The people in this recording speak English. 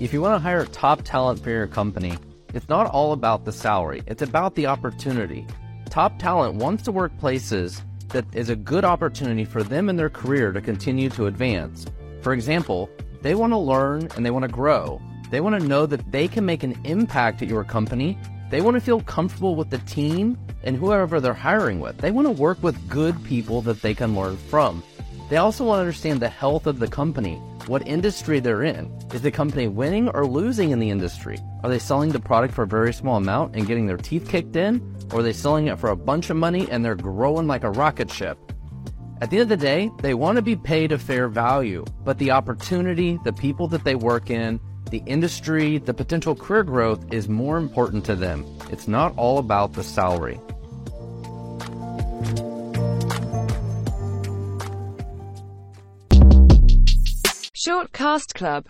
If you want to hire top talent for your company, it's not all about the salary, it's about the opportunity. Top talent wants to work places that is a good opportunity for them in their career to continue to advance. For example, they want to learn and they want to grow. They want to know that they can make an impact at your company. They want to feel comfortable with the team and whoever they're hiring with. They want to work with good people that they can learn from. They also want to understand the health of the company, what industry they're in. Is the company winning or losing in the industry? Are they selling the product for a very small amount and getting their teeth kicked in? Or are they selling it for a bunch of money and they're growing like a rocket ship? At the end of the day, they want to be paid a fair value, but the opportunity, the people that they work in, the industry, the potential career growth is more important to them. It's not all about the salary. Short Cast Club